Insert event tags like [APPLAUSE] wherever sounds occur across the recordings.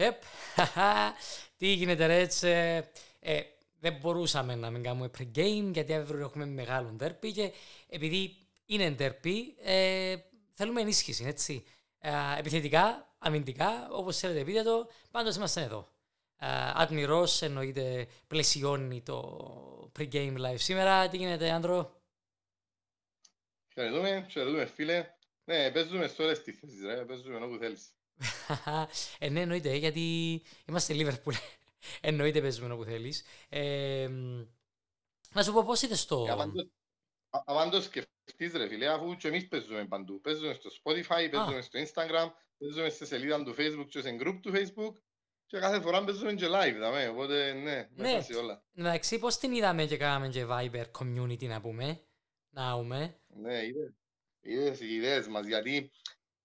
Επ, τι γίνεται ρε έτσι. Ε, δεν μπορούσαμε να μην κάνουμε pre-game γιατί αύριο έχουμε μεγάλο derby και επειδή είναι derby ε, θέλουμε ενίσχυση, έτσι. Ε, επιθετικά, αμυντικά, όπως θέλετε πείτε το, πάντως είμαστε εδώ. Ε, Admiros εννοείται πλαισιώνει το pre-game live σήμερα. Τι γίνεται, Άντρο; Χαιρετούμε, χαιρετούμε φίλε. Ναι, παίζουμε στο όλες τις θέσεις, ρε. παίζουμε όπου θέλεις. Ε, ναι, εννοείται, γιατί είμαστε Liverpool. [LAUGHS] εννοείται παίζουμε όπου θέλεις. Ε, να σου πω πώς είδες το... Αν το σκεφτείς ρε φίλε, αφού και εμείς παίζουμε παντού. Παίζουμε στο Spotify, παίζουμε στο Instagram, παίζουμε στη σελίδα του Facebook και σε group του Facebook και κάθε φορά παίζουμε και live, δαμε, οπότε ναι, μέσα ναι. σε όλα. Εντάξει, πώς την είδαμε και κάναμε και Viber community να πούμε, να πούμε. Ναι, είδες, είδες οι ιδέες μας, γιατί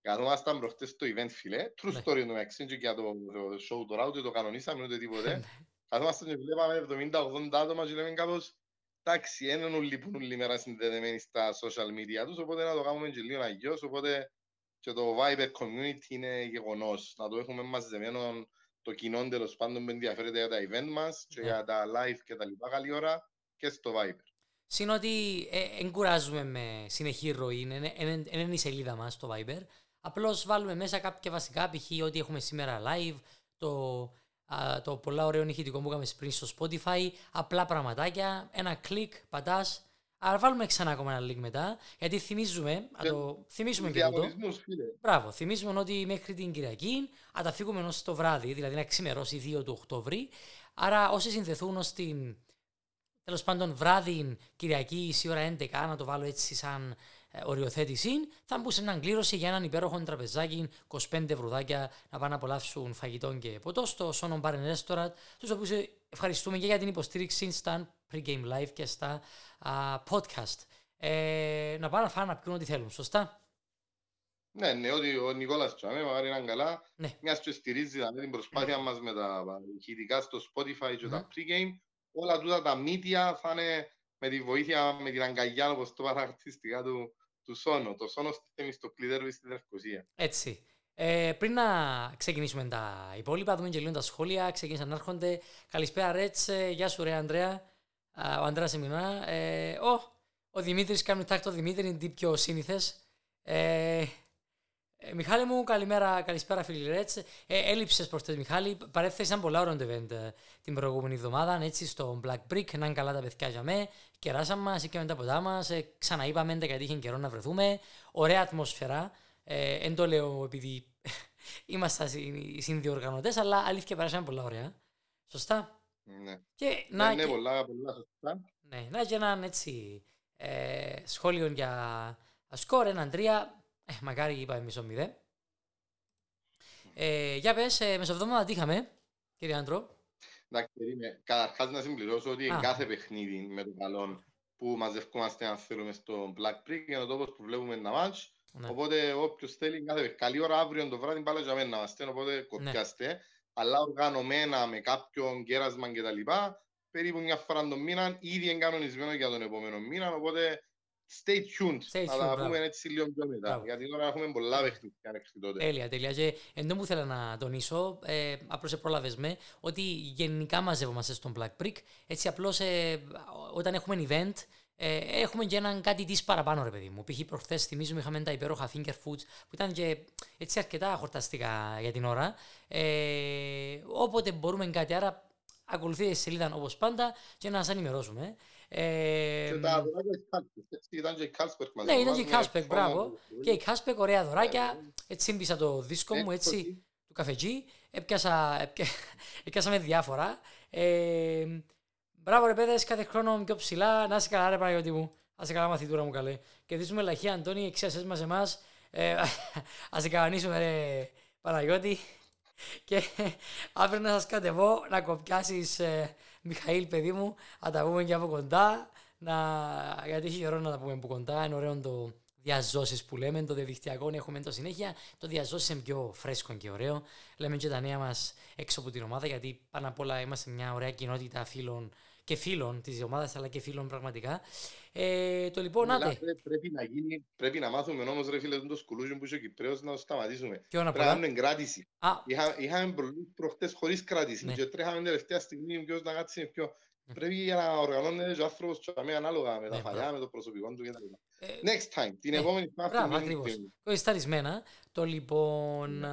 καθόμασταν προχτές στο event, φίλε, true ναι. story του Maxine και για το, το show τώρα, ούτε το κανονίσαμε, ούτε τίποτε. Ναι. καθόμασταν και βλέπαμε 70-80 άτομα και λέμε κάπως, εντάξει, είναι όλοι που είναι μέρα συνδεδεμένοι στα social media τους, οπότε να το κάνουμε και λίγο αγιώς, οπότε και το Viber community είναι γεγονός, να το έχουμε μαζεμένο το κοινό τέλος πάντων που ενδιαφέρεται για τα event μας και yeah. για τα live και τα λοιπά καλή ώρα και στο Viber. Συν ότι εγκουράζουμε με συνεχή ροή, είναι η σελίδα μας στο Viber. Απλώς βάλουμε μέσα κάποια βασικά, π.χ. ότι έχουμε σήμερα live, το, α, το πολλά ωραίο ηχητικό που είχαμε πριν στο Spotify, απλά πραγματάκια, ένα κλικ, πατάς. Αλλά βάλουμε ξανά ακόμα ένα link μετά, γιατί θυμίζουμε, και, το θυμίζουμε και αυτό. Μπράβο, θυμίζουμε ότι μέχρι την Κυριακή, θα τα φύγουμε ω το βράδυ, δηλαδή να ξημερώσει 2 του Οκτώβρη. Άρα όσοι συνδεθούν ως την τέλος πάντων βράδυ Κυριακή η ώρα 11, να το βάλω έτσι σαν ε, οριοθέτηση, θα μπουν σε έναν κλήρωση για έναν υπέροχο τραπεζάκι, 25 ευρουδάκια να πάνε να απολαύσουν φαγητό και ποτό στο Sonon Bar Restaurant, τους οποίους ευχαριστούμε και για την υποστήριξη στα pre-game live και στα α, podcast. Ε, να πάνε να φάνε να πιούν ό,τι θέλουν, σωστά; Ναι, ναι, ότι ο Νικόλας Τσάμε, μαγάρι είναι καλά, ναι. μιας και στηρίζει δηλαδή, την προσπάθεια ναι. μας με τα ηχητικά στο Spotify και mm. τα pre-game, όλα τούτα τα media θα είναι με τη βοήθεια, με την αγκαλιά, όπως το παρακτηστικά του, του Σόνο. Το Σόνο στέλνει στο κλειδέρβι στην Λευκοσία. Έτσι. Ε, πριν να ξεκινήσουμε τα υπόλοιπα, δούμε και λίγο τα σχόλια. Ξεκίνησαν να έρχονται. Καλησπέρα, Ρέτς. Ε, γεια σου, ρε Ανδρέα. Ο Ανδρέας Εμινά. Ε, ο, ο Δημήτρης, κάνει τάκτο Δημήτρη, είναι πιο σύνηθες. Ε, ε, Μιχάλη μου, καλημέρα, καλησπέρα φίλοι Ρέτς. Ε, έλειψες προχτές Μιχάλη, παρέθεσαν πολλά ώρα το event ε, την προηγούμενη εβδομάδα, έτσι στο Black Brick, να είναι καλά τα παιδιά για με, κεράσαμε μας,ήκαμε τα ποτά μας, ε, ξαναείπαμε γιατί είχε καιρό να βρεθούμε, ωραία ατμόσφαιρα, ε, εν το λέω επειδή [LAUGHS] είμαστε οι συνδιοργανωτές, αλλά αλήθεια περάσαμε πολλά ωραία. Σωστά; Ναι, και, να, ναι, ναι, πολλά, πολλά σωστά. Ναι, να και έναν έτσι ε, σχόλιο για σκορ, έναν τρία, ε, μακάρι είπαμε μισό μηδέ. Ε, για πες, ε, μεσοβδόμαδα τι είχαμε, κύριε Άντρο; Εντάξει, καταρχάς να συμπληρώσω ότι Α. κάθε παιχνίδι με το καλό που μαζευκόμαστε αν θέλουμε στο Black Brick για το τόπος που βλέπουμε ένα μάτς. Ναι. Οπότε όποιος θέλει κάθε καλή ώρα αύριο το βράδυ πάλι για μένα είμαστε, οπότε κοπιάστε. Ναι. Αλλά οργανωμένα με κάποιον κέρασμα κτλ. Περίπου μια φορά τον μήνα, ήδη εγκανονισμένο για τον επόμενο μήνα, οπότε Stay tuned. Stay tuned θα τα πούμε έτσι λίγο πιο μετά. Γιατί τώρα έχουμε πολλά παιχνίδια μέχρι τότε. Τέλεια, τέλεια. Και ενώ που θέλω να τονίσω, ε, απλώς σε πρόλαβες με, ότι γενικά μαζεύομαστε στον Black Brick. Έτσι απλώς ε, όταν έχουμε event, ε, έχουμε και έναν κάτι της παραπάνω, ρε παιδί μου. Π.χ. προχθές θυμίζουμε είχαμε τα υπέροχα finger foods που ήταν και έτσι αρκετά χορταστικά για την ώρα. Ε, όποτε μπορούμε κάτι, άρα ακολουθείτε τη σελίδα όπως πάντα και να σας ενημερώσουμε. Ε, και τα δωράκια ήταν και η Κάσπερ μαζί. Ναι, ήταν και η Κάσπερ, μπράβο. Και η Κάσπερ, ωραία δωράκια. Έτσι σύμπησα το δίσκο μου, έτσι, του καφετζή. Έπιασα, [LAUGHS] έπιασα με διάφορα. Ε, μπράβο ρε παιδες, κάθε χρόνο πιο ψηλά. Να είσαι καλά ρε Παναγιώτη μου. Να είσαι καλά μαθητούρα μου καλέ. Και δίσουμε λαχεία Αντώνη, εξιασές μας εμάς. Ε, [LAUGHS] ας σε κανονίσουμε ρε Παναγιώτη. Και [LAUGHS] αύριο να σας κατεβώ να κοπιάσεις ε, Μιχαήλ, παιδί μου, να τα πούμε και από κοντά. Να... Γιατί έχει καιρό να τα πούμε από κοντά. Είναι ωραίο το διαζώσεις που λέμε, το διαδικτυακό έχουμε το συνέχεια. Το διαζώσεις είναι πιο φρέσκο και ωραίο. Λέμε και τα νέα μας έξω από την ομάδα, γιατί πάνω απ' όλα είμαστε μια ωραία κοινότητα φίλων και φίλων της ομάδας, αλλά και φίλων πραγματικά. Ε, το λοιπόν, Μιλά, άτε. πρέ- πρέπει, να γίνει, πρέπει να μάθουμε όμως ρε φίλε το σκουλούζι που είσαι ο Κυπρέος να το σταματήσουμε. Ποιο να πω. Πρέπει να α; κάνουμε κράτηση. Α, Είχα, είχαμε προβλήσεις προχτές χωρίς κράτηση Ναι. και τρέχαμε τελευταία στιγμή ποιος να κάτσει με ποιο. Ναι. Πρέπει για να οργανώνεται και ο άνθρωπος και με ανάλογα με τα Ναι, φαλιά, μπράβο. με το προσωπικό του κτλ. ε, Next time, την Ναι, επόμενη φορά μπράβο, αυτή ακριβώς. την- Κολλισταρισμένα. Το λοιπόν.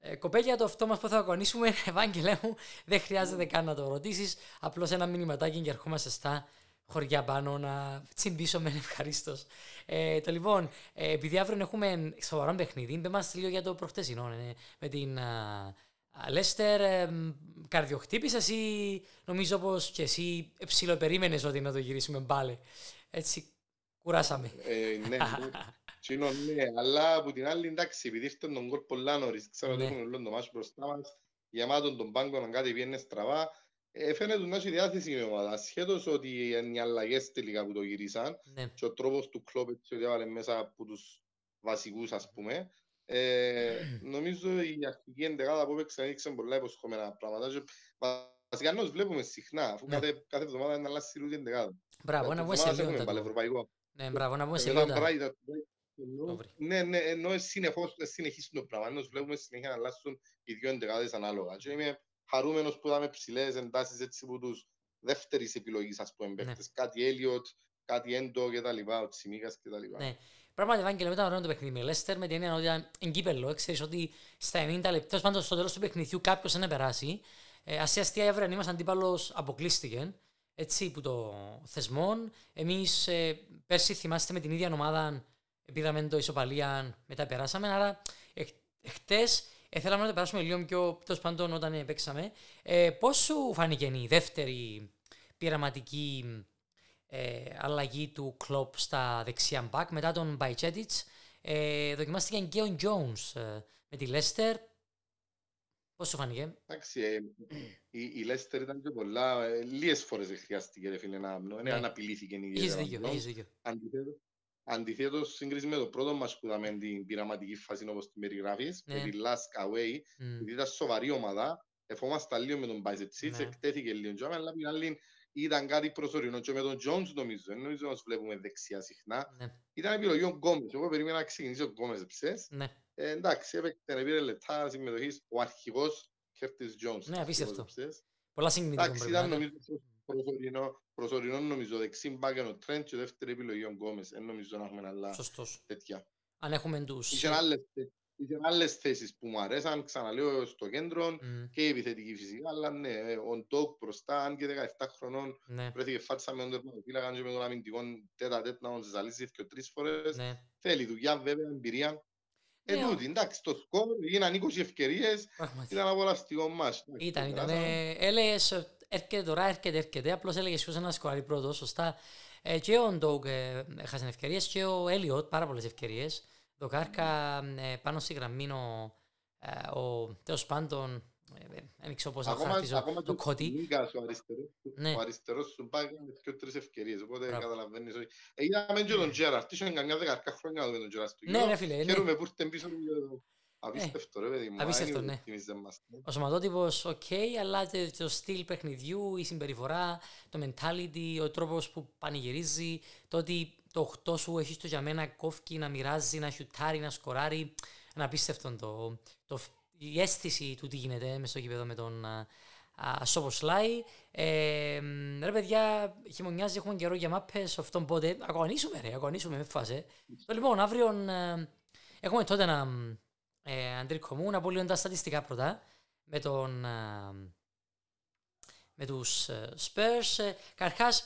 Ε, κοπέλια, το αυτό μας που θα αγωνίσουμε, Ευάγγελε μου, δεν χρειάζεται καν να το ρωτήσεις. Απλώς ένα μηνυματάκι και ερχόμαστε στα χωριά πάνω να τσιμπήσουμε ευχαρίστως. Ε, το λοιπόν, ε, επειδή αύριο έχουμε σοβαρό παιχνίδι, μπε μας λίγο για το προχτεσινό. ε, με την α, α, Λέστερ, ε, μ, καρδιοχτύπησες ή νομίζω πως και εσύ ψιλοπερίμενες ότι να το γυρίσουμε μπάλε. Έτσι, κουράσαμε. Ε, ναι, [LAUGHS] ναι. Τσίνο, ναι, αλλά από την άλλη εντάξει, επειδή ήρθε τον κόλ πολλά νωρίς, ξέρω ότι Ναι. έχουμε όλο το μάτς μπροστά μας, γεμάτον τον πάγκο, αν κάτι πιένε στραβά, ε, φαίνεται να έχει διάθεση η ομάδα, σχέτως ότι είναι οι αλλαγές τελικά που το γυρίσαν Ναι, και ο τρόπος του κλόπ έτσι ότι έβαλε μέσα από τους βασικούς ας πούμε, ε, νομίζω η αρχική εντεγάδα που έπαιξε έδειξε πολλά υποσχόμενα πράγματα και βασικά να τους βλέπουμε συχνά, αφού Ναι. κάθε, κάθε εβδομάδα είναι αλλάζει η εντεγάδα. μπράβο, να Κάθε βγούμε σε εβδομάδα λίγο. έχουμε τα πάλι του. ευρωπαϊκό. Ναι, μπράβο, να βγούμε σε Ε, λίγο. Μετά τα- Brighton, ενώ- Το βρει. Ναι, ναι, ενώ συνεχώς ε, συνεχίσουν το πράγμα, ενώ βλέπουμε συνέχεια να αλλάσουν οι δύο εντεγάδες ανάλογα. Και είμαι χαρούμενος που είδαμε ψηλές εντάσεις έτσι που τους δεύτερης επιλογής ας πούμε Ναι. παίκτες. Κάτι Έλιοτ, κάτι Έντο και τα λοιπά, ο Τσιμίκας και τα λοιπά. Ναι. Πράγματι, Ευάγγελε, ήταν ωραίο το παιχνίδι με Λέστερ με την έννοια ότι ήταν εγκύπελο. Ξέρεις ότι στα 90 λεπτά, τέλος πάντων στο τέλος του παιχνιδιού κάποιος δεν περάσει. Ε, αστεία αστεία η αυριανή μας αντίπαλος αποκλείστηκε. Έτσι, που το θεσμόν. Εμείς ε, πέρσι θυμάστε με την ίδια ομάδα πήραμε το ισοπαλία, μετά περάσαμε. Άρα, εχ, εχθές ε, θέλαμε να το περάσουμε λίγο πιο τέλος πάντων όταν ε, παίξαμε. Ε, πώς σου φάνηκε η δεύτερη πειραματική ε, αλλαγή του Κλοπ στα δεξιά μπακ μετά τον Μπαϊτσέτιτς; Ε, δοκιμάστηκε και ο Jones ε, με τη Λέστερ. Πώς σου φάνηκε; Εντάξει, ε, η, η Λέστερ ήταν και πολλά, ε, λίγες φορές δεν χρειάστηκε ρε φίλε να άμνο, Ναι. ναι. αναπηλήθηκε η Έχεις δίκιο, έχεις δίκιο. Αντιθέτως, αντιθέτως σύγκριση με το πρώτο μας που είδαμε την πειραματική φάση όπως την περιγράφεις, Ναι. με τη Lask Away, Μμ, επειδή ήταν σοβαρή ομάδα, εφόμασταν λίγο με τον Μπάιζετσίτς, Ναι. εκτέθηκε λίγο τζάμε, αλλά την άλλη ήταν κάτι προσωρινό και με τον Jones νομίζω, δεν νομίζω να τους βλέπουμε δεξιά συχνά. Ναι, Ήταν επιλογή ο Γκόμες, εγώ περίμενα να ξεκινήσει ο Γκόμες ψες. ναι, Ε, εντάξει, έπαιξε, πήρε λεπτά συμμετοχής ο αρχηγός Curtis Jones. Ναι, απίστευτο. αρχηγός ψες. πολλά συγκινητικό Εντάξει, πρέπει να ήταν είναι. νομίζω προσωρινό, προσωρινό νομίζω δεξί μπάκεν ο Τρέντ και δεύτερη επιλογή ο Γκόμες. Δεν νομίζω να έχουμε άλλα Σωστός. τέτοια. Αν έχουμε τους... Είχε άλλες, είχε άλλες θέσεις που μου αρέσαν, ξαναλέω στο κέντρο Μμ, και η επιθετική φυσικά, αλλά ναι, ε, ο Ντόκ μπροστά, αν και 17 χρονών, Ναι, βρέθηκε φάτσα με τον τερματοφύλακα και με τον αμυντικό τέτα τέτ να τον ζαλίσει και τρεις φορές. ναι. Θέλει δουλειά βέβαια, εμπειρία. Ε, Ναι, ο- τούτη, εντάξει, το σκορ, έγιναν 20 ευκαιρίες, Πράγματι. ήταν απολαυστικό μας. Ήταν, ήταν. περάσαμε. Ε, έλεγες, ε, έρχεται τώρα, έρχεται, έρχεται. Απλώς έλεγες ποιος να σκοράρει πρώτος, σωστά. Ε, και ο Ντόγκ ε, έχασε ευκαιρίες και ο Έλιοτ πάρα πολλές ευκαιρίες. Δοκάρκα ε, πάνω στη γραμμή ο, ε, ο τέλος πάντων, ε, ε, δεν ξέρω πώς να Ακόμα, χαρακτηρίζω, ακόμα το και ο Κότι. Νίκας, ο αριστερός, του- Ναι. ο αριστερός σου πάει με δύο τρεις ευκαιρίες, οπότε Μπράβο. καταλαβαίνεις ότι... Ε, είδαμε και τον Τζέραρτ, είχε καμιά δεκαρκά χρόνια με τον Τζέραρτ στο Ναι, γύρο. ρε φίλε, ναι. Χαίρομαι που ήρθε πίσω μου για το- Απίστευτο ρε παιδί μου, απίστευτο, αν ναι. εκτιμήσε μας. Ο σωματότυπος οκ, αλλά και το στυλ παιχνιδιού, η συμπεριφορά, το mentality, ο τρόπος που πανηγυρίζει, το ότι το 8 σου έχεις το για μένα κόφκει να μοιράζει, να σιουτάρει, να σκοράρει. Είναι απίστευτο το, το, η αίσθηση του τι γίνεται μες στο γήπεδο με τον α, α, Σόμποσλαϊ. Ε, μ, ρε παιδιά, χειμωνιάζει, έχουμε καιρό για μάπες, αυτόν πότε. Αγωνίσουμε ρε, αγωνίσουμε με φάση. Το λοιπόν, αύριο ε, έχουμε τότε ένα ε, Αντρίκο μου, να πω λίγο τα στατιστικά πρώτα με τον ε, με τους ε, Spurs. Ε, Καρχάς,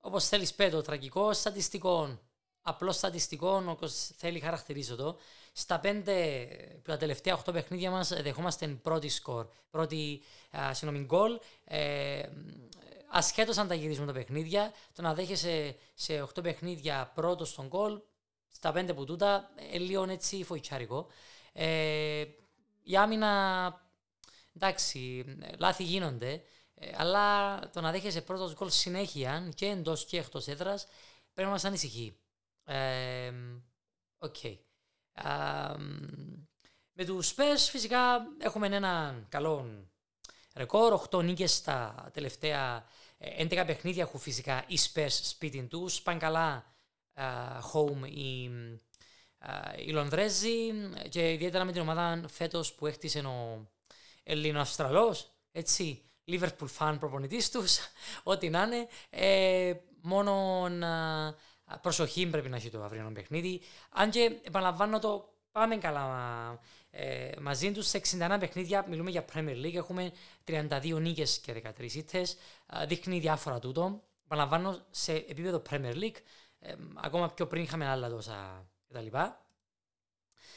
όπως θέλεις πέτω, τραγικό στατιστικό, απλό στατιστικό, όπως θέλει χαρακτηρίζω το. Στα πέντε, που τα τελευταία 8 παιχνίδια μας ε, δεχόμαστε πρώτη σκορ, πρώτη α, συγγνώμη γκολ. Ε, ασχέτως αν τα γυρίζουμε τα παιχνίδια, το να δέχεσαι σε 8 παιχνίδια πρώτος το γκολ, στα πέντε που τούτα, ε, λίγο έτσι φοητσιάρικο. Ε, η άμυνα, εντάξει, ε, λάθη γίνονται, ε, αλλά το να δέχεσαι πρώτος γκολ συνέχεια και εντός και εκτός έδρας πρέπει να μας ανησυχεί. Ε, Οκ. Α, μ, με τους Spurs φυσικά έχουμε έναν καλό ρεκόρ. 8 νίκες στα τελευταία 11 παιχνίδια έχουν φυσικά οι Spurs σπίτι τους. Πάνε καλά home οι, οι Λονδρέζοι και ιδιαίτερα με την ομάδα φέτος που έχτισε ο Ελληνοαυστραλό. Έτσι, Liverpool fan προπονητής τους, [LAUGHS] ό,τι να είναι. Ε, μόνο προσοχή πρέπει να έχει το αυριανό παιχνίδι. Αν και επαναλαμβάνω το πάμε καλά ε, μαζί τους σε 61 παιχνίδια. Μιλούμε για Premier League. Έχουμε 32 νίκες και 13 ήττες. Δείχνει διάφορα τούτο. Επαναλαμβάνω σε επίπεδο Premier League. Ε, ακόμα πιο πριν είχαμε άλλα τόσα κτλ.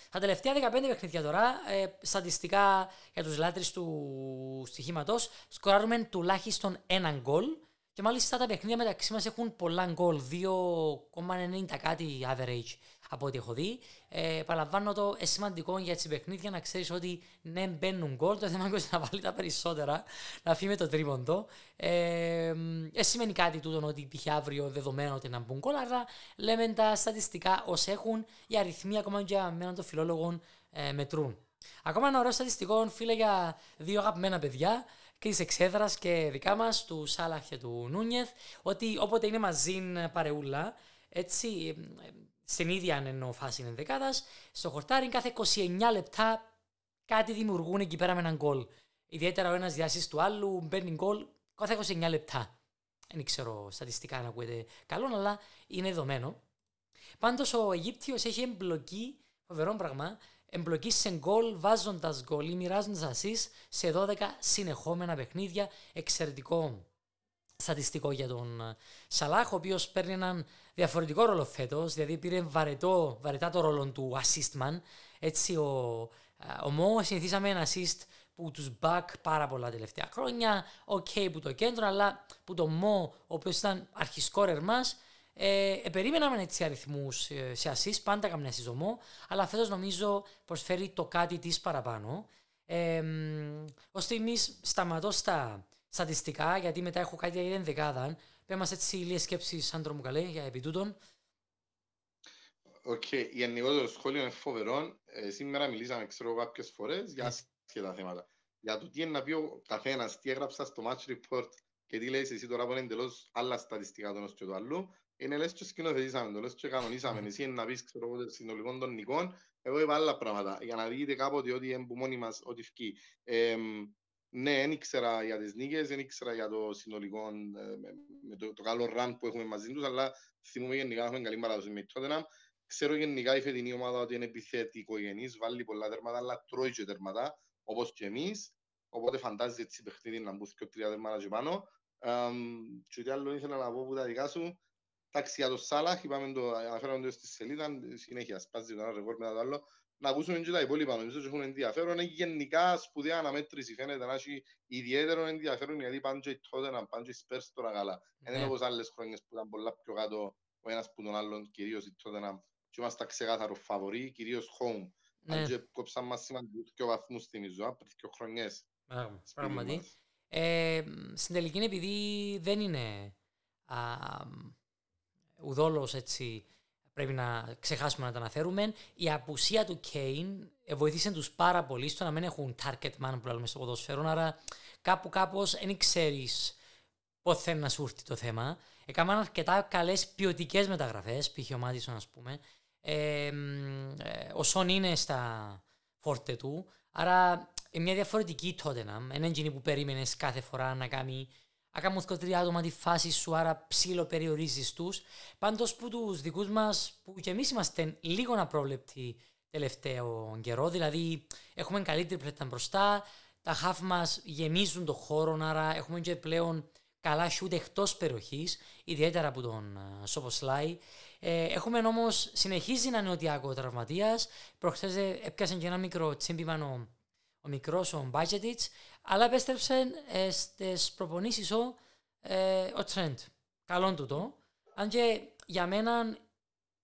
Τα τελευταία 15 παιχνίδια τώρα, ε, στατιστικά για τους λάτρεις του στοιχήματος, σκοράρουμε τουλάχιστον έναν γκολ και μάλιστα τα παιχνίδια μεταξύ μας έχουν πολλά γκολ, 2,90 κάτι average από ό,τι έχω δει. Ε, παραλαμβάνω το ε, σημαντικό για τι παιχνίδια να ξέρεις ότι ναι, μπαίνουν γκολ. Το θέμα είναι να βάλει τα περισσότερα, να φύγει με το τρίποντο. Ε, ε, σημαίνει κάτι τούτο ότι π.χ. αύριο δεδομένο ότι να μπουν γκολ, αλλά λέμε τα στατιστικά ως έχουν, οι αριθμοί ακόμα και για μένα των φιλόλογων ε, μετρούν. Ακόμα ένα ωραίο στατιστικό, φίλε, για δύο αγαπημένα παιδιά και τη εξέδρας και δικά μας, του Σάλαχ και του Νούνιεθ, ότι όποτε είναι μαζί παρεούλα, έτσι στην ίδια εννοώ φάση ενδεκάδα, στο χορτάρι κάθε 29 λεπτά κάτι δημιουργούν εκεί πέρα με έναν γκολ. Ιδιαίτερα ο ένας διάσει του άλλου μπαίνει γκολ κάθε 29 λεπτά. Δεν ξέρω στατιστικά να ακούετε καλό, αλλά είναι δεδομένο. Πάντως ο Αιγύπτιος έχει εμπλοκή, φοβερό πράγμα, εμπλοκή σε γκολ, βάζοντας γκολ ή μοιράζοντας ασεί σε 12 συνεχόμενα παιχνίδια. Εξαιρετικό στατιστικό για τον ε, Σαλάχ, ο οποίος παίρνει έναν διαφορετικό ρόλο φέτος, δηλαδή πήρε βαρετό, βαρετά το ρόλο του assist man. Έτσι, ο, ε, ο Μο συνηθίσαμε ένα assist που τους back πάρα πολλά τελευταία χρόνια. OK, okay, που το κέντρο, αλλά που το Μο, ο οποίος ήταν αρχισκόρερ μας, ε, ε, περίμεναμε έτσι αριθμούς ε, σε assist, πάντα καμιά Μο, αλλά φέτος νομίζω προσφέρει το κάτι της παραπάνω. Ε, Ω στιγμή σταματώ στα στατιστικά, γιατί μετά έχω κάτι για την εντεκάδα. Πε μου έτσι λίγες σκέψεις, Άντρο μου καλέ, για επί τούτων. OK, okay. γενικότερο σχόλιο είναι φοβερό. Ε, σήμερα μιλήσαμε, ξέρω, κάποιες φορές για σχετικά θέματα. Για το τι είναι να πει ο καθένας, τι έγραψα στο match report και τι λέει εσύ τώρα που είναι εντελώς άλλα στατιστικά το και το αλλού. Είναι λες και σκηνοθετήσαμε το, λες και κανονίσαμε. Εσύ είναι να πεις, ξέρω, συνολικών των νικών. Εγώ είπα άλλα πράγματα, για να δείτε κάποτε ότι είναι που μόνοι μας, ότι φκεί. Ε, ναι, δεν ήξερα για τις νίκες, δεν ήξερα για το συνολικό, ε, με, με το, το, καλό ραν που έχουμε μαζί τους, αλλά θυμούμε γενικά έχουμε καλή παράδοση με τότε. Ξέρω γενικά η φετινή ομάδα ότι είναι επιθετικογενής, βάλει πολλά τέρματα, αλλά τρώει και τέρματα, όπως και εμείς. Οπότε φαντάζεσαι έτσι παιχνίδι να μπουν και τρία τέρματα και πάνω. και τι άλλο ήθελα να πω που τα δικά σου. Εντάξει, για το Σάλαχ, είπαμε το, αναφέραμε το στη σελίδα, συνέχεια σπάζει το ένα ρεκόρ μετά το άλλο να ακούσουμε και τα υπόλοιπα, νομίζω ότι έχουν ενδιαφέρον. Έχει γενικά σπουδαία αναμέτρηση, φαίνεται να έχει ιδιαίτερο ενδιαφέρον, γιατί πάνε και τότε να πάνε και σπέρς τώρα καλά. Δεν είναι ναι. όπως άλλες χρόνιες που ήταν πολλά πιο κάτω ο ένας που τον άλλον, κυρίως η τότε να και είμαστε ξεκάθαρο φαβορή, κυρίως home. Αν ναι. και κόψαν μας σημαντικούς και βαθμούς θυμίζω, πριν δύο χρονιές. Πράγματι. Ε, στην τελική επειδή δεν είναι α, ουδόλως έτσι πρέπει να ξεχάσουμε να τα αναφέρουμε. Η απουσία του Κέιν βοήθησε τους πάρα πολύ στο να μην έχουν target man που λέμε στο ποδόσφαιρο. Άρα κάπου κάπως δεν ξέρεις πότε θέλει να σου έρθει το θέμα. Έκαναν αρκετά καλές ποιοτικές μεταγραφές, π.χ. ο Μάτισον, ας πούμε. Ε, ε, ο Σον είναι στα φόρτε του. Άρα είναι μια διαφορετική τότε να. Είναι που περίμενες κάθε φορά να κάνει Ακάμουν και τρία άτομα τη φάση σου, άρα ψήλο περιορίζει τους. Πάντως που τους δικούς μας, που και εμείς είμαστε λίγο απρόβλεπτοι τελευταίο καιρό, δηλαδή έχουμε καλύτερη πλέτα μπροστά, τα χάφ μας γεμίζουν το χώρο, άρα έχουμε και πλέον καλά σιούτ εκτός περιοχής, ιδιαίτερα από τον Σοποσλάι. Ε, έχουμε όμως, συνεχίζει να είναι ο Τιάκο τραυματίας. Προχθές ε, έπιασε και ένα μικρό τσίμπημα ο μικρός ο Μπάτζετιτς, αλλά επέστρεψε ε, στις προπονήσεις ο, ε, ο Τρέντ. Καλό του το. Αν και για μένα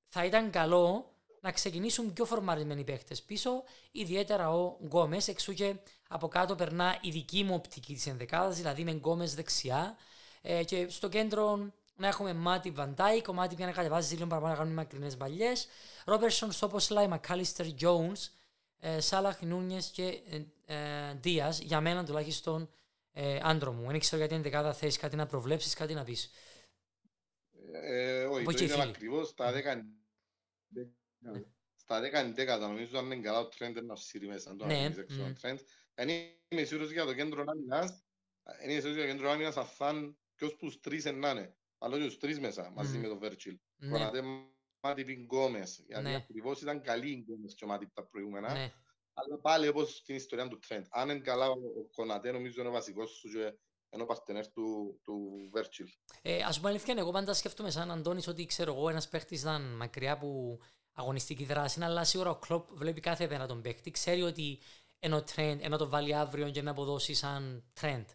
θα ήταν καλό να ξεκινήσουν πιο φορμαρισμένοι παίχτε πίσω, ιδιαίτερα ο Γκόμες, εξού και από κάτω περνά η δική μου οπτική της ενδεκάδας, δηλαδή με Γκόμες δεξιά. Ε, και στο κέντρο να έχουμε Μάτι Βαντάικ, ο Μάτι πια να κατεβάζει λίγο παραπάνω να κάνουμε μακρινές παλιέ. Ρόμπερσον, όπω λέει, Μακάλιστερ Jones, ε, Σάλαχ, Νούνιες και Δίας, ε, για μένα τουλάχιστον Ε, άντρο μου, δεν ξέρω γιατί είναι δεκάδα θες κάτι να προβλέψεις, κάτι να πεις. Ε, όχι, το είναι ακριβώς στα 10 στα 10 νομίζω αν είναι καλά ο τρέντ να σύρει μέσα, το ναι. τρέντ. Αν είμαι σίγουρος για το κέντρο άμυνας, αν είμαι σίγουρος για το κέντρο άμυνας αν θα είναι ποιος τους τρεις να είναι. Αλλά και τους τρεις μέσα, μαζί με τον Βέρτσιλ. Κονατέ Μάτιπ Γκόμες, γιατί ναι. ακριβώς ήταν καλή η Γκόμες και ο Μάτιπ τα προηγούμενα. Ναι. Αλλά πάλι όπως στην ιστορία του Τρεντ. Αν είναι καλά ο Κονατέ νομίζω είναι ο βασικός σου και είναι ο παρτενέρ του, του Βέρτσιλ. Ε, ας πούμε αλήθεια, εγώ πάντα σκέφτομαι σαν Αντώνης ότι ξέρω εγώ ένας παίχτης ήταν μακριά που αγωνιστική δράση, αλλά σίγουρα ο Κλόπ βλέπει κάθε πέρα τον παίχτη, ξέρει ότι ενώ, trend, ενώ το βάλει αύριο και να αποδώσει σαν trend.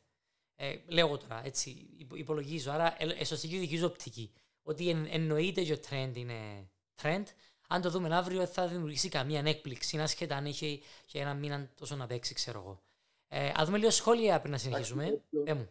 Ε, λέω τώρα, έτσι, υπολογίζω. Άρα, εσωστική ε, δική οπτική. Ότι εν, εννοείται και ο trend είναι trend. Αν το δούμε αύριο, θα δημιουργήσει καμία έκπληξη, ασχετά αν είχε και ένα μήνα τόσο να παίξει, ξέρω εγώ. Ε, ας δούμε λίγο σχόλια πριν να συνεχίσουμε. Ε, μου.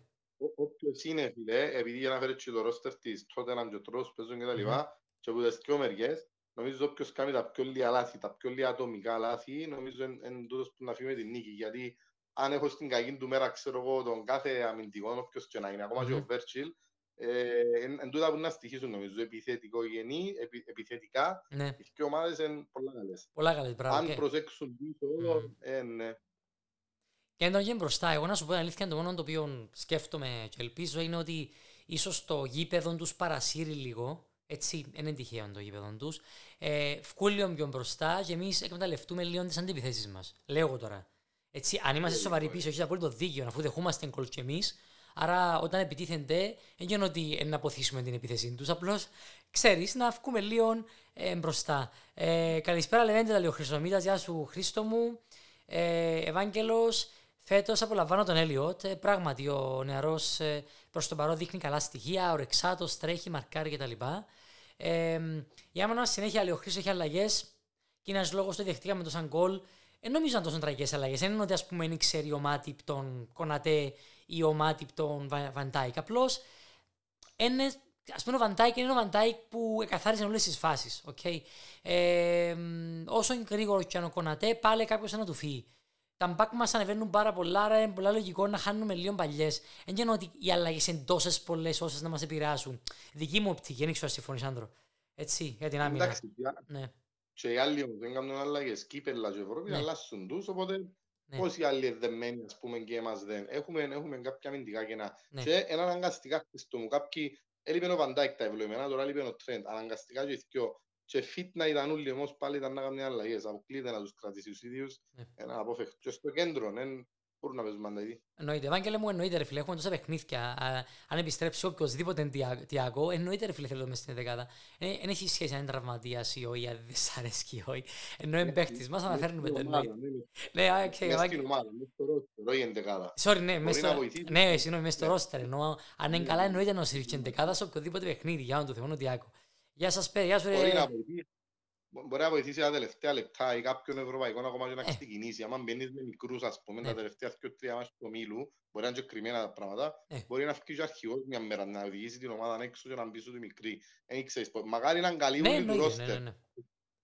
Όποιος είναι, φίλε, επειδή για να φέρει το ρόστερ της, τότε να και τρως, παίζουν και τα λοιπά, και από τις δυο μεριές, νομίζω όποιος κάνει τα πιο λίγα λάθη, τα πιο λίγα ατομικά λάθη, νομίζω είναι τούτος που να φύγει με την νίκη. Γιατί αν έχω στην κακή του μέρα, ξέρω εγώ, τον κάθε αμυντικό, όποιος και να είναι, ακόμα mm-hmm. και ο Βέρτσιλ, ε, εν τούτα που να στοιχίσουν νομίζω, επιθετικό γενή, επι, επιθετικά, ναι. οι δύο ομάδες είναι πολλά καλές. Πολλά καλές, μπράβο. Αν και... προσέξουν πίσω, mm. ε, ναι. Και αν το γίνει μπροστά, εγώ να σου πω την αλήθεια, το μόνο το οποίο σκέφτομαι και ελπίζω είναι ότι ίσως το γήπεδο τους παρασύρει λίγο. Έτσι, δεν είναι τυχαίο το γήπεδο τους. Ε, λίγο πιο μπροστά και εμείς εκμεταλλευτούμε λίγο τις αντιπιθέσεις μας. Λέω εγώ τώρα. Έτσι, αν είμαστε σοβαροί πίσω, έχεις απόλυτο δίκιο αφού δεχόμαστε κολ και εμείς. Άρα, όταν επιτίθενται, δεν είναι ότι να αποθήσουμε την επίθεσή τους. Απλώς ξέρεις να βγούμε λίγο ε, μπροστά. Ε, καλησπέρα, Λεβέντε, λέει ο Χρυσομήτας. Γεια σου, Χρήστο μου. Ε, Ευάγγελος, Φέτος απολαμβάνω τον Έλιοτ. Ε, πράγματι, ο νεαρός ε, προς τον παρόν δείχνει καλά στοιχεία. Ορεξάτος, τρέχει, μαρκάρει κτλ. Ε, η άμα συνέχεια λέει ο Χρήσο έχει αλλαγές και είναι ένας λόγος το δεχτήκαμε το σαν γκολ. Δεν νομίζω να τόσο τραγικές αλλαγές. Δεν είναι ότι ας πούμε δεν ξέρει ο Μάτιπ τον Κονατέ ή ο Μάτιπ τον Βαντάικ. Απλώς είναι Α πούμε, ο Βαντάικ είναι ο Βαντάικ που εκαθάρισε όλες τις φάσεις. Okay? Ε, όσο γρήγορος και αν ο Κονατέ, πάλι κάποιος να του φύγει τα μπακ μας ανεβαίνουν πάρα πολλά, άρα είναι πολύ λογικό να χάνουμε λίγο μπαλιές. Δεν είναι ότι οι αλλαγές είναι τόσες πολλές όσες να μας επηρεάσουν. Δική μου οπτική, δεν ξέρω συμφωνείς, Άντρο. Έτσι, για την άμυνα. Εντάξει, ναι. Και οι άλλοι δεν κάνουν αλλαγές, κύπελα και Ευρώπη, ναι. αλλάσουν τους, οπότε ναι. Πώς οι άλλοι δεμένοι, ας πούμε, και εμάς δεν. Έχουμε, έχουμε κάποια αμυντικά κενά. Ναι. Και ένα αναγκαστικά χτιστό μου. Κάποιοι έλειπε ο Βαντάκ τα ευλογημένα, τώρα έλειπε ο Τρέντ. Αναγκαστικά και δυο και fit να ήταν όλοι όμως πάλι ήταν να κάνουν αλλαγές. Αποκλείται να τους κρατήσει τους ίδιους, ναι. ένα απόφευκτο. Και στο κέντρο, δεν μπορούν να παίζουν μανταϊδί. Εννοείται. Ευάγγελε μου, εννοείται ρε φίλε. Έχουμε τόσα παιχνίδια. Αν επιστρέψει οποιοδήποτε Τιάγκο, εννοείται ρε φίλε θέλω μέσα στην εντεκάδα. Δεν ε, έχει σχέση αν είναι τραυματίας ή όχι, αν δεν σ' αρέσει ή όχι. Ενώ είναι παίχτης μας, αναφέρνουμε το εννοείται. Ναι, οκ. Μέσα στην ομάδα, μέσα στο ρόστερ, όχι εντεκάδα. Sorry, ναι, μέσα στο... Ναι, συγγνώμη, μέσα στο ρόστερ. Αν είναι καλά εννοείται να σύρει και εντεκάδα σε οποιοδήποτε παιχνίδι, για να το θεώνω Τιάγκο. Γεια σας παιδιά, γεια σου ρε. Μπορεί να βοηθήσει τα τελευταία λεπτά ή κάποιον ευρωπαϊκό ακόμα και να ε. ξεκινήσει. Αν μπαίνεις με μικρούς, ας πούμε, τα ε. τελευταία και τρία ματς του ομίλου, μπορεί να είναι και κρυμμένα τα πράγματα, ε. μπορεί να φύγει ο αρχηγός μια μέρα, να οδηγήσει την ομάδα έξω και να μπει του μικρή. Δεν ξέρεις, μακάρι να καλύβουν του ρόστερ.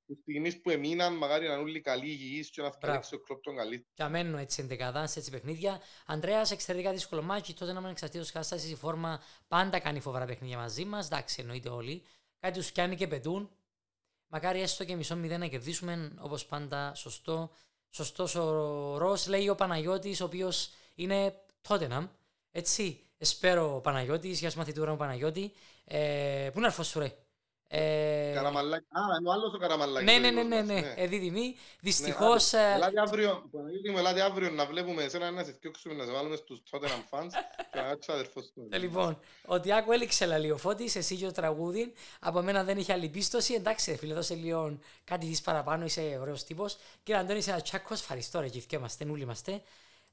Τις στιγμές που εμείναν, μακάρι να είναι όλοι καλοί υγιείς και να φτιάξει ο κλόπ τον καλύτερο. Και αμένουν έτσι εντεκαδάς, έτσι παιχνίδια. Ανδρέας, εξαιρετικά δύσκολο μάτι, τότε να μην εξαρτήτως κατάσταση, η φόρμα πάντα κάνει φοβερά παιχνίδια μαζί μας, εντάξει εννοείται όλοι κάτι τους πιάνει και πετούν. Μακάρι έστω και μισό μηδέν να κερδίσουμε, όπως πάντα, σωστό. Σωστός ο Ρος, λέει ο Παναγιώτης, ο οποίος είναι Τότεναμ. Έτσι, εσπέρο ο Παναγιώτης, γεια σου μαθητούρα μου Παναγιώτη. Ε, πού είναι αρφό σου, ρε; Ε... Καραμαλάκι. Α, είναι ο άλλος ο Καραμαλάκι. Ναι, ναι, ναι, ναι, ναι. ναι. Ε, δίδυμη. Δυστυχώς... Ναι, ελάτε αύριο, μου, ελάτε αύριο να βλέπουμε εσένα να σε θυκιόξουμε, να σε βάλουμε στους Tottenham fans και να κάτσω αδερφός του. Ε, λοιπόν, ο Τιάκο έληξε λαλιοφώτης, εσύ και ο τραγούδι. Από μένα δεν είχε άλλη πίστοση. Εντάξει, φίλε, δώσε λίγο κάτι της παραπάνω, είσαι ωραίος τύπος. Κύριε Αντώνη, είσαι ένας τσάκος, ευχαριστώ ρε, και είμαστε, όλοι είμαστε.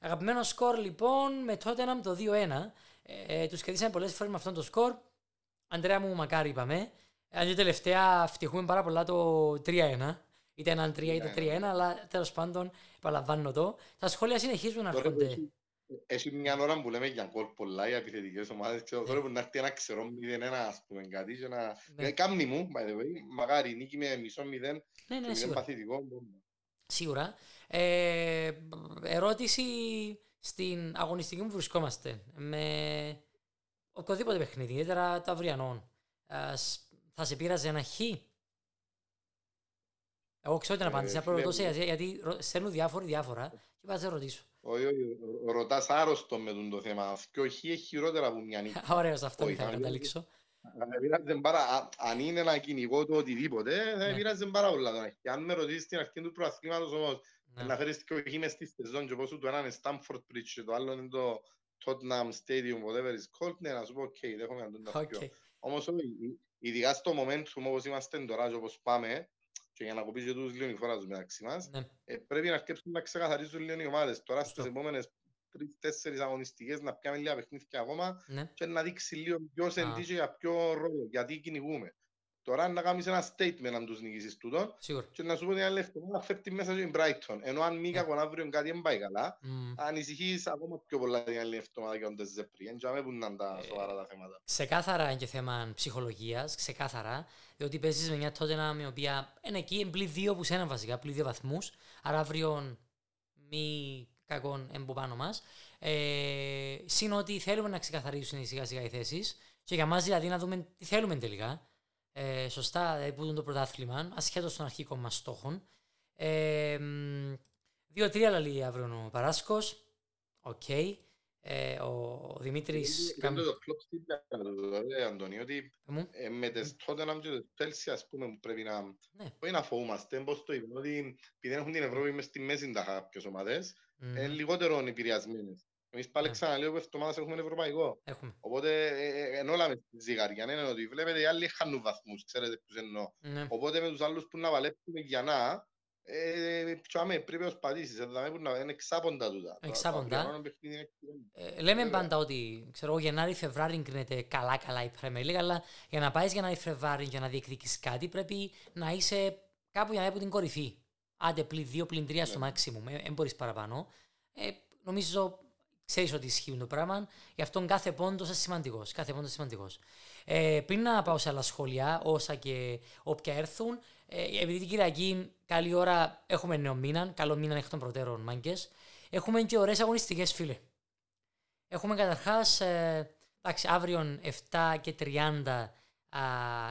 Αγαπημένο σκορ λοιπόν με Tottenham το 2-1. Ε, τους κερδίσαμε πολλές φορές με αυτό το σκορ. Αντρέα μου, μακάρι είπαμε. Αν και τελευταία φτυχούμε πάρα πολλά το 3-1. Είτε έναν 3 είτε 3-1, ναι. αλλά τέλος πάντων επαναλαμβάνω το. Τα σχόλια συνεχίζουν να έρχονται. Έχει μια ώρα που λέμε για γκολ πολλά οι επιθετικές ομάδες και τώρα που να έρθει ένα ξερό 0-1 ας πούμε κάτι και να... Ναι. Κάμνη μου, by the way, μακάρι νίκη με μισό 0 ναι, ναι, σίγουρα. παθητικό. Σίγουρα. Ε, ερώτηση στην αγωνιστική που βρισκόμαστε με οποιοδήποτε παιχνίδι, ιδιαίτερα το αυριανό, θα σε πείραζε ένα χ. Εγώ ξέρω την απάντηση, απλά ρωτώ γιατί στέλνουν διάφοροι διάφορα και πάω να ρωτήσω. Όχι, όχι, ρωτάς άρρωστο με τον το θέμα. Και όχι έχει χειρότερα από μια νύχτα. [LAUGHS] Ωραίος, αυτό ήθελα να καταλήξω. Αν είναι ένα κυνηγό του οτιδήποτε, δεν πειράζει πάρα πολλά. Και αν με ρωτήσεις την αρχή του προαθλήματος όμως, ναι. να φέρεις και όχι μες στη σεζόν και πόσο του ένα είναι Stamford Bridge και το άλλο είναι το Tottenham Stadium, whatever is called, ναι, να σου πω, οκ, δέχομαι να τον τα πιο. Όμως, ειδικά στο momentum όπως είμαστε τώρα και όπως πάμε, και για να κοπείς και τους λίγο η φορά τους μεταξύ μας, ναι. ε, πρέπει να αρκέψουν να ξεκαθαρίζουν λίγο οι ομάδες. Τώρα στις επόμενες τρεις-τέσσερις αγωνιστικές να πιάμε λίγα παιχνίδια ακόμα ναι. και να δείξει λίγο ποιος εντύχει για ποιο ρόλο, γιατί κυνηγούμε. Τώρα να κάνεις ένα statement αν τους νικήσεις τούτον και να σου πω ότι είναι λεφτό να φέρει μέσα στην Brighton. Ενώ αν μήκα yeah. αύριο κάτι δεν πάει καλά, mm. ανησυχείς ακόμα πιο πολλά την άλλη εβδομάδα και όντες ζεπρί. Δεν ξέρω που είναι τα ε, σοβαρά τα θέματα. Ξεκάθαρα είναι και θέμα ψυχολογίας, ξεκάθαρα. Διότι παίζεις με μια τότε η οποία είναι εκεί, είναι πλή δύο που σένα βασικά, πλή δύο βαθμούς. Άρα αύριο μη κακόν εμπο πάνω μας. Ε, Συν ότι θέλουμε να ξεκαθαρίσουν σιγά σιγά οι θέσεις και για μας δηλαδή να δούμε τι θέλουμε τελικά ε, σωστά, δηλαδή που το πρωτάθλημα, ασχέτως των αρχικών μας στόχων. Ε, Δύο-τρία λαλή αύριο ο Παράσκος. Οκ. Okay. Ε, ο Δημήτρης. Κάνω το κλοπ στην δηλαδή, Αντώνη, ότι ε, με τι τότε να μην τέλσει, ας πούμε, που πρέπει να. Ναι. Όχι να φοβούμαστε, πώς το είπαμε, ότι επειδή έχουν την Ευρώπη μες στη μέση τα κάποιες ομάδες, mm. είναι λιγότερο επηρεασμένες. Εμείς πάλι ναι. ξαναλέω που εβδομάδας έχουμε ευρωπαϊκό. Έχουμε. Οπότε ε, εν όλα μες τη ζυγαριά είναι ότι βλέπετε οι άλλοι χάνουν βαθμούς, ξέρετε ποιους εννοώ. Ναι. Οπότε με τους άλλους που να βαλέψουμε για να, ε, πιάμε, πρέπει να πατήσεις, δηλαδή που να είναι εξάποντα τούτα. Εξάποντα. Ε, λέμε πάντα ότι, ξέρω, Γενάρη, Φεβράρι κρίνεται καλά-καλά η Premier League, αλλά για να πάεις Γενάρη, Φεβράρι για να διεκδικήσεις κάτι, πρέπει να είσαι κάπου για να την κορυφή. Άντε πλην 2, πλην 3 στο maximum, δεν ε, μπορείς παραπάνω. Ε, νομίζω ξέρεις ότι ισχύει το πράγμα. Γι' αυτό κάθε πόντος είναι σημαντικός. Κάθε πόντος σημαντικός. Ε, πριν να πάω σε άλλα σχόλια, όσα και όποια έρθουν, ε, επειδή την Κυριακή, καλή ώρα έχουμε νέο μήνα, καλό μήνα εκ των προτέρων μάγκες. Έχουμε και ωραίες αγωνιστικές, φίλε. Έχουμε καταρχάς, ε, εντάξει, αύριο 7 και 30 α,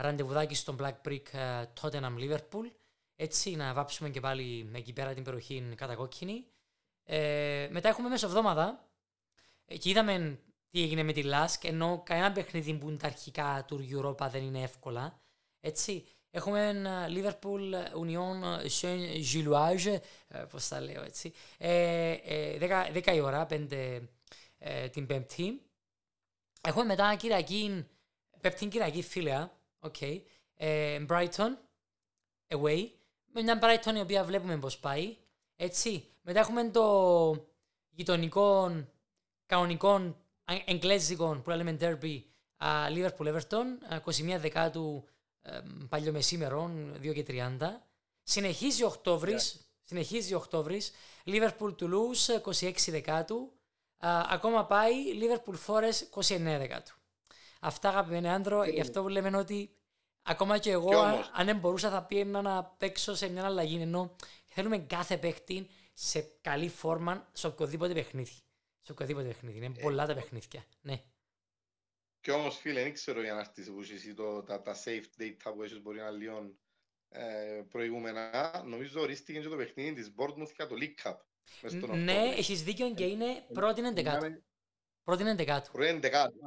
ραντεβουδάκι στο Black Brick α, Tottenham Liverpool. Έτσι, να βάψουμε και πάλι εκεί πέρα την περιοχή κατακόκκινη. Ε, μετά έχουμε μεσοβδόμαδα, και είδαμε τι έγινε με τη Λάσκ, ενώ κανένα παιχνίδι που είναι τα αρχικά του Europa δεν είναι εύκολα. Έτσι, έχουμε Liverpool Union Saint Gilloise, πώς τα λέω έτσι, 10 ε, ε, η ώρα, 5 ε, την Πέμπτη. Έχουμε μετά Κυριακή, Πέμπτη Κυριακή φίλια, okay, Brighton, away, με μια Brighton η οποία βλέπουμε πώς πάει. Έτσι, μετά έχουμε το γειτονικό κανονικών εγγλέζικων που λέμε derby Liverpool Everton, 21 Δεκάτου παλιό μεσήμερο, 2 και 30. Συνεχίζει Οκτώβρης, yeah. συνεχίζει Οκτώβρης, Liverpool Toulouse, 26 Δεκάτου. ακόμα πάει Liverpool Forest, 29 Δεκάτου. Αυτά αγαπημένοι άντρο, γι' αυτό που λέμε ότι ακόμα και εγώ, αν δεν μπορούσα, θα πήγαινα να παίξω σε μια αλλαγή. Ενώ θέλουμε κάθε παίχτη σε καλή φόρμα σε οποιοδήποτε παιχνίδι σε οποιοδήποτε παιχνίδι. Είναι ε, πολλά τα παιχνίδια. Ναι. Και όμως φίλε, δεν ξέρω για να έρθεις που εσύ το, τα, τα safe data που έχεις μπορεί να λιώνει ε, προηγούμενα. Νομίζω ορίστηκες και το παιχνίδι της Bournemouth για το League Cup. Ναι, έχεις δίκιο και είναι πρώτη εντεκάτου. Πρώτη εντεκάτου. Πρώτη εντεκάτου.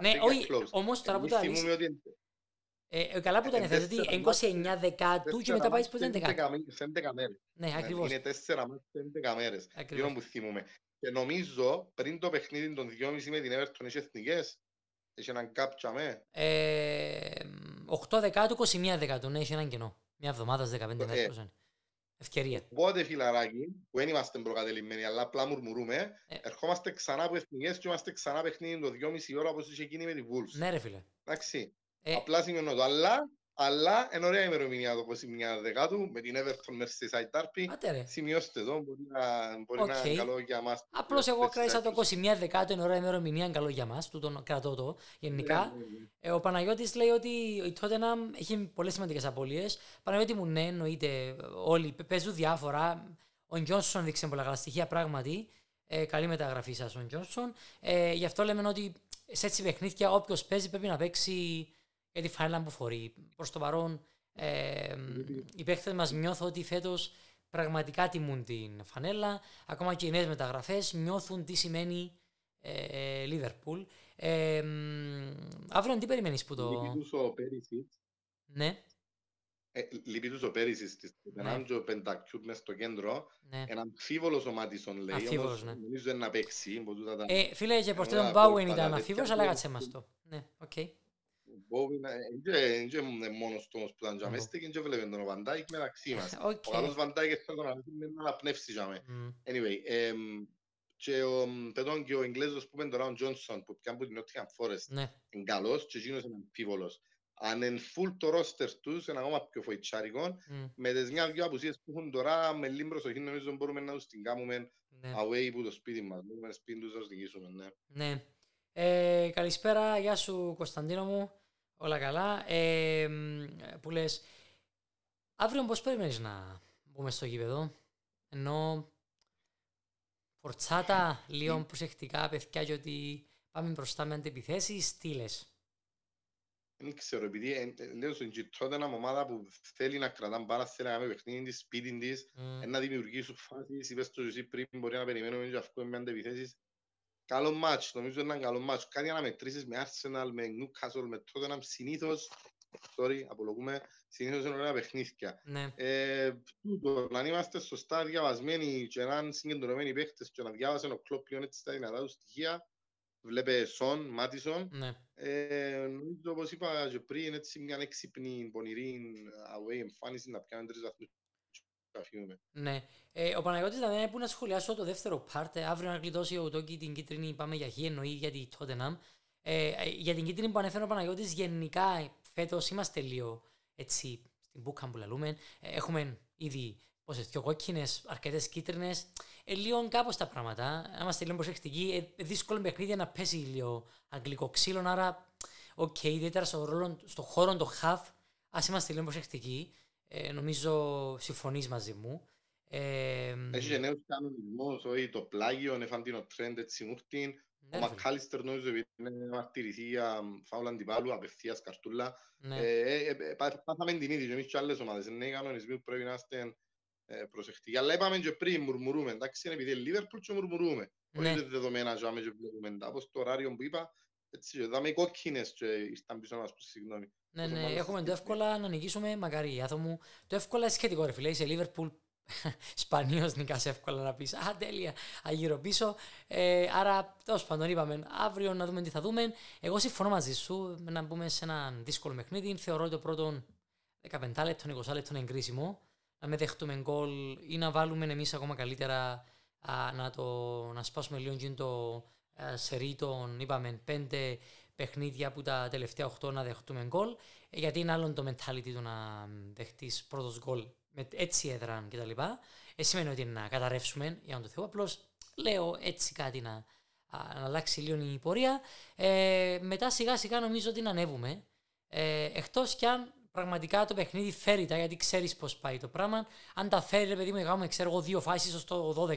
Ναι, ναι όχι, όμως τώρα που το αλείς... Ε, ε, καλά που ήταν, θες ότι 29 δεκάτου και μετά πάει πρώτη εντεκάτου. Σε 11 μέρες. Ναι, ακριβώς. Είναι 4 μάτια σε 11 μέρες. Ακριβώς. που θυμούμε. Και νομίζω πριν το παιχνίδι των 2.30 με την Everton είχε εθνικές. Έχει έναν κάψα με. Ε, 8 δεκάτου, 21 δεκάτου. Ναι, έχει έναν κενό. Μια εβδομάδα, 15 μέρες. Ε, Ευκαιρία. Οπότε φιλαράκι, που δεν είμαστε προκατελημένοι, αλλά απλά μουρμουρούμε, ε. ερχόμαστε ξανά από εθνικές και είμαστε ξανά παιχνίδι το 2.30 ώρα όπως είχε γίνει με τη Wolves. Ναι ρε φίλε. Εντάξει. Ε. Απλά σημειώνω το. Αλλά αλλά είναι ωραία ημερομηνία το 21 δεκάτου με την Everton Merseyside Derby. Σημειώστε εδώ, μπορεί να, μπορεί okay. να είναι καλό για μας. Απλώς εγώ κράτησα το 21 δεκάτου, είναι ωραία ημερομηνία, είναι καλό για μας, του τον κρατώ το γενικά. Yeah, ναι, yeah, ναι, ναι. ε, ο Παναγιώτης λέει ότι η Tottenham έχει πολλές σημαντικές απώλειες. Παναγιώτη μου ναι, εννοείται όλοι, παίζουν διάφορα. Ο Νιόνσον δείξε πολλά καλά στοιχεία πράγματι. Ε, καλή μεταγραφή σας, ο Τζόνσον. Ε, γι' αυτό λέμε ότι σε έτσι παιχνίδια όποιος παίζει πρέπει να παίξει για τη φανέλα που φορεί. Προς το παρόν, ε, οι παίχτε μας νιώθω ότι φέτος πραγματικά τιμούν την φανέλα. Ακόμα και οι νέες μεταγραφές νιώθουν τι σημαίνει Λίβερπουλ. Ε, ε, αύριο τι περιμένεις που το. Ναι. Ε, λείπει τους ο Πέρυσης της Τενάντζο ναι. Πεντακιούτ μες στο κέντρο. Ναι. Ένα αμφίβολος ο Μάτισον λέει, αμφίβολος, όμως ναι. νομίζω είναι να παίξει. Ε, φίλε, και προς τον Μπάουιν ήταν αμφίβολος, αλλά κάτσε μας το. Ναι, οκ. Μπόουιν είναι μόνος του όμως που ήταν τζαμέστηκε και βλέπετε τον Βαντάικ μεταξύ μας. Ο καλός Βαντάικ θα τον να αναπνεύσει για με. Anyway, και ο Πετών και ο Εγγλέζος που πέντε τώρα ο Τζόνσον που πιάνε από την Nottingham Forest είναι καλός και εκείνος είναι αμφίβολος αν είναι full το roster τους, είναι ακόμα πιο φοητσάρικο, mm. με τις μια-δυο απουσίες που έχουν τώρα, με λίγο προσοχή νομίζω μπορούμε να τους την κάνουμε ναι. away που το σπίτι μας, μπορούμε σπίτι τους να τους δικήσουμε, ναι. Ναι. Ε, καλησπέρα, γεια σου Κωνσταντίνο μου, όλα καλά. Ε, που λες, αύριο πώς περιμένεις να μπούμε στο γήπεδο, ενώ φορτσάτα λίγο προσεκτικά παιδιά και ότι πάμε μπροστά με αντιπιθέσεις, τι λες; Δεν ξέρω, επειδή ε, ε, λέω στον Κιτρότα είναι ομάδα που θέλει να κρατά μπάλα, θέλει να κάνει παιχνίδι της, σπίτι της, mm. να δημιουργήσει φάσεις, είπες το εσύ πριν, μπορεί να περιμένουμε και αυκό με αντεπιθέσεις. Καλό μάτς, νομίζω είναι ένα καλό μάτς. Κάτι αναμετρήσεις με Arsenal, με Newcastle, με Tottenham, συνήθως, sorry, απολογούμε, συνήθως είναι ωραία παιχνίδια. Ναι. Ε, τούτο, να είμαστε σωστά διαβασμένοι και να είναι συγκεντρωμένοι παίχτες και να διάβασαν ο κλόπ πλέον έτσι τα δυνατά του στοιχεία, βλέπε Σον, Μάτισον. Ναι. Ε, νομίζω όπως είπα και πριν, έτσι μια έξυπνη, πονηρή away εμφάνιση να πιάνε τρεις βαθμούς ναι. Ε, ο Παναγιώτης δηλαδή που να σχολιάσω το δεύτερο part, ε, αύριο να κλειτώσει ο Τόκι την κίτρινη, πάμε για χ, εννοεί για τη Tottenham. Ε, ε, για την κίτρινη που ανέφερε ο Παναγιώτης, γενικά φέτος είμαστε λίγο έτσι, στην μπούκα που λαλούμε. Ε, έχουμε ήδη πόσε δυο κόκκινες, αρκετές κίτρινες. Ε, λίγο κάπως τα πράγματα. Αν είμαστε λίγο προσεκτικοί, ε, δύσκολο παιχνίδι να πέσει λίγο αγγλικό ξύλο. Άρα, οκ, okay, ιδιαίτερα στο, ρόλο, στο χώρο το half, ας είμαστε λίγο προσεκτικοί. Ε, νομίζω συμφωνείς μαζί μου. Ε, Έχει και νέους κανονισμούς, όχι το πλάγιο, εφαντίνο τρέντ, έτσι μούρτιν. Ναι, ο Μακάλιστερ νομίζω ότι είναι μαρτυρηθεί για φάουλα αντιπάλου, απευθείας καρτούλα. Ναι. Ε, ε, ε, πάθαμε την ίδια και εμείς και άλλες ομάδες. Είναι κανονισμοί που πρέπει να είστε ε, προσεκτική. Αλλά είπαμε και πριν, μουρμουρούμε. Εντάξει, είναι επειδή είναι Λίβερπουλ και μουρμουρούμε. Ναι. Όχι δεδομένα και άμε και βλέπουμε. Από το ωράριο που είπα, έτσι, δάμε οι κόκκινες και ήρθαν πίσω μας, συγγνώμη. Ναι, ναι, έχουμε το εύκολα να νικήσουμε, μακάρι άθο μου. Το εύκολα είναι σχετικό, ρε φίλε, είσαι Λίβερπουλ, [LAUGHS] Σπανίω νικάς εύκολα να πεις. Α, τέλεια, αγύρω πίσω. Ε, άρα, τέλος πάντων, είπαμε αύριο να δούμε τι θα δούμε. Εγώ συμφωνώ μαζί σου να μπούμε σε ένα δύσκολο παιχνίδι. Θεωρώ ότι το πρώτο 15 λεπτό, 20 λεπτό είναι εγκρίσιμο να με δεχτούμε γκολ ή να βάλουμε εμείς ακόμα καλύτερα α, να, το, να σπάσουμε λίγο το σερί των είπαμε πέντε παιχνίδια που τα τελευταία 8 να δεχτούμε γκολ ε, γιατί είναι άλλο το mentality του να δεχτείς πρώτος γκολ με έτσι έδραν κτλ. Ε, σημαίνει ότι να καταρρεύσουμε για να το θεώ απλώς λέω έτσι κάτι να, να αλλάξει λίγο η πορεία ε, μετά σιγά σιγά νομίζω ότι να ανέβουμε ε, εκτός κι αν πραγματικά το παιχνίδι φέρει τα γιατί ξέρεις πώς πάει το πράγμα. Αν τα φέρει, ρε παιδί μου, κάνουμε ξέρω εγώ δύο φάσεις στο 12,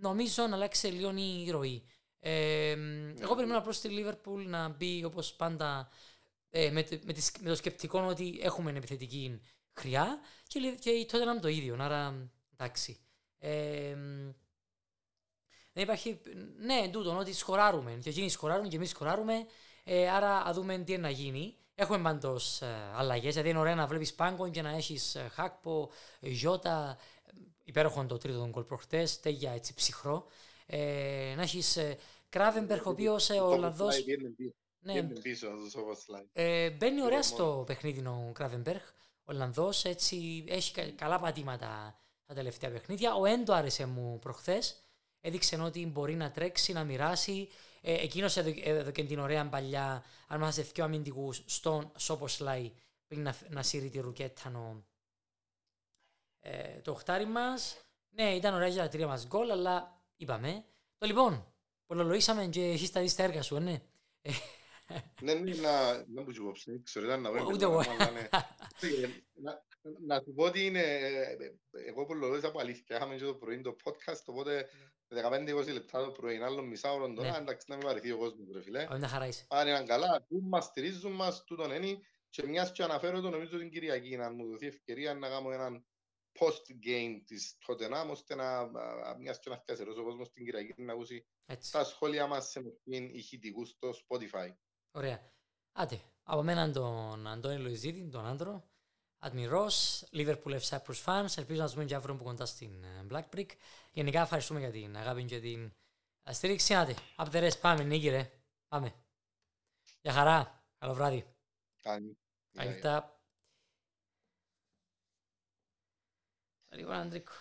νομίζω να αλλάξει λίγο η ροή. Ε, εγώ περιμένω απλώς στη Λίβερπουλ να μπει όπως πάντα ε, με, με, με, το σκεπτικό ότι έχουμε επιθετική χρειά και, και τότε να είναι το ίδιο. Άρα εντάξει. Ε, δεν υπάρχει. Ναι, τούτο, ότι σκοράρουμε. Και εκείνοι σκοράρουν και εμείς σκοράρουμε. Ε, άρα, α δούμε τι να γίνει. Έχουμε πάντως ε, αλλαγές. Δηλαδή είναι ωραία να βλέπεις πάγκο και να έχεις ε, Χάκπο, Γιώτα. Υπέροχο το τρίτο τον κολ προχτές. Τέγια έτσι ψυχρό. Ε, να έχεις ε, Κράβεμπερχ, ο οποίος ε, ο Ολλανδό. Ναι. Ε, μπαίνει ωραία στο παιχνίδι ο Κράβεμπερχ. Ο Ολλανδός έτσι έχει καλά πατήματα τα τελευταία παιχνίδια. Ο Έντο άρεσε μου προχθές. Έδειξε ότι μπορεί να τρέξει, να μοιράσει. Ε, εκείνος έδωκε την ωραία παλιά, αν μας δυο αμυντικούς, στον Σόπος Σλάι, πριν να, να σύρει τη ρουκέτα νο, ε, το οχτάρι μας. Ναι, ήταν ωραία για τα τρία μας γκολ, αλλά είπαμε. Το λοιπόν, πολλολογήσαμε και εσείς τα δεις τα έργα σου, ε, ναι. Ε, Ναι, ναι, να, να μου υπόψη, ξέρω, ήταν να βρω Ούτε εγώ. ναι. Να- Να σου πω ότι είναι, ε, εγώ που λέω από αλήθεια, είχαμε και το πρωί το podcast, οπότε 15-20 λεπτά το πρωί, άλλο μισά ώρα τώρα, Ναι. εντάξει να μην βαρεθεί ο κόσμος, ρε φίλε. Όχι, μια χαρά είσαι. Αν είναι καλά, ακούν μας, στηρίζουν μας, τούτον είναι. Και μιας και αναφέρω το νομίζω την Κυριακή, να μου δοθεί ευκαιρία να κάνω έναν post-game της Tottenham, ώστε να, α, μιας και να καθιερώσει ο κόσμος την Κυριακή να ακούσει Έτσι. τα σχόλια μας σε μορφή ηχητικού στο Spotify. Ωραία. Άντε, από μένα τον Αντώνη Λοϊζίδη, τον άντρο, Admiros, Liverpool F Cyprus fans. Ελπίζω να δούμε και αύριο που κοντά στην ε, Black Brick. Γενικά ευχαριστούμε για την αγάπη και την ε, στήριξη. Άντε, up the rest, πάμε, νίκη ρε. Πάμε. Για χαρά. Καλό βράδυ. Καλή. Καλή oli Alandriku